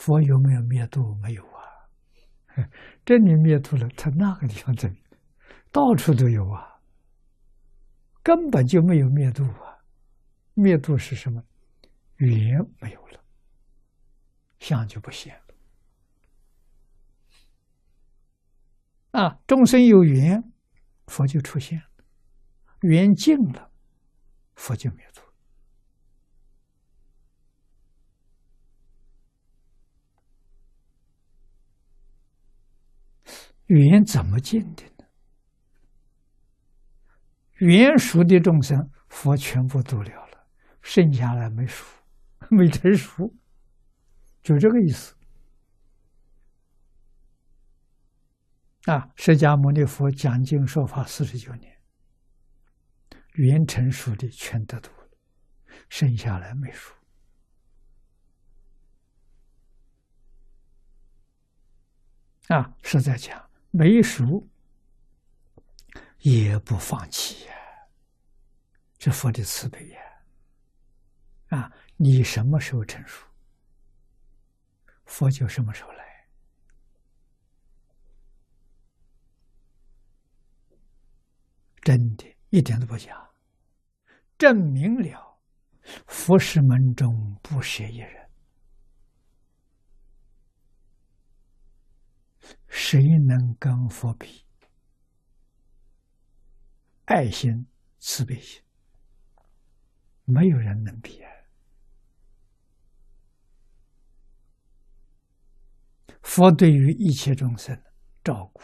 佛有没有灭度？没有啊。这里灭度了，他那个地方这里到处都有啊，根本就没有灭度啊。灭度是什么？缘没有了，相就不现了。啊，众生有缘，佛就出现了；缘尽了，佛就灭度。缘怎么尽的呢？缘熟的众生，佛全部度了了，剩下来没熟，没成熟，就这个意思。啊，释迦牟尼佛讲经说法四十九年，缘成熟的全得度了，剩下来没熟。啊，是在讲。没熟，也不放弃呀。这佛的慈悲呀！啊，你什么时候成熟，佛就什么时候来。真的，一点都不假，证明了佛是门中不舍一人。谁能跟佛比？爱心、慈悲心，没有人能比！佛对于一切众生照顾，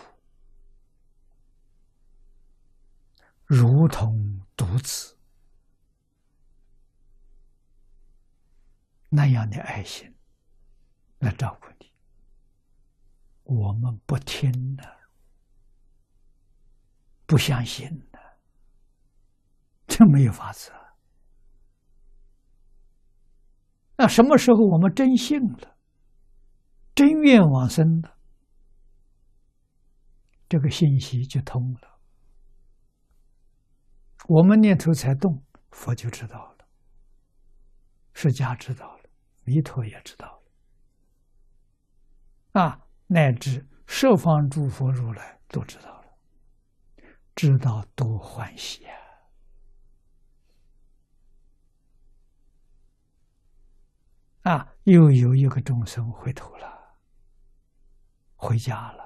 如同独子那样的爱心来照顾你。我们不听呢，不相信呢，这没有法子。那什么时候我们真信了，真愿往生了，这个信息就通了。我们念头才动，佛就知道了，释迦知道了，弥陀也知道了，啊。乃至十方诸佛如来都知道了，知道多欢喜啊！啊，又有一个众生回头了，回家了。